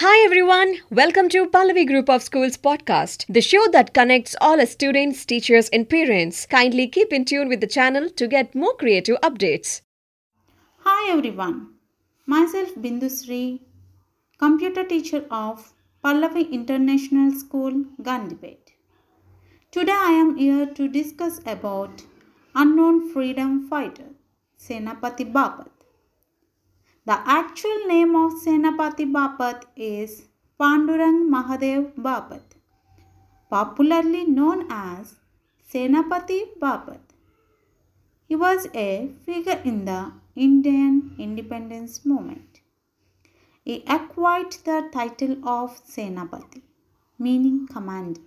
Hi everyone, welcome to Pallavi Group of Schools podcast, the show that connects all students, teachers, and parents. Kindly keep in tune with the channel to get more creative updates. Hi everyone, myself Bindusri, computer teacher of Pallavi International School, Gandhipet. Today I am here to discuss about unknown freedom fighter Senapati Bapat. The actual name of Senapati Bapat is Pandurang Mahadev Bapat, popularly known as Senapati Bapat. He was a figure in the Indian independence movement. He acquired the title of Senapati, meaning commander,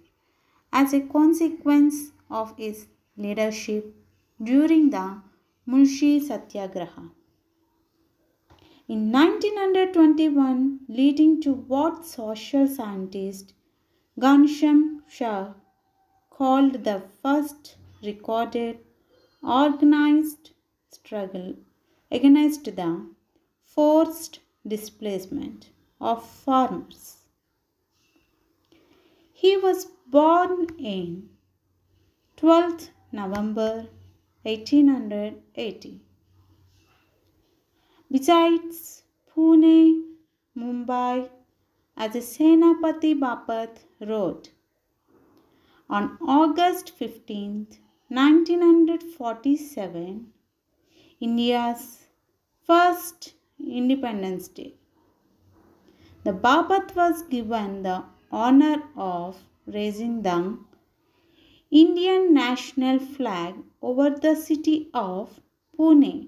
as a consequence of his leadership during the Mulshi Satyagraha. In 1921, leading to what social scientist Ghanshyam Shah called the first recorded organized struggle against the forced displacement of farmers. He was born in 12th November 1880. Besides Pune, Mumbai, as a Senapati Bapat road, on August 15, 1947, India's first Independence Day. The Bapat was given the honor of raising the Indian national flag over the city of Pune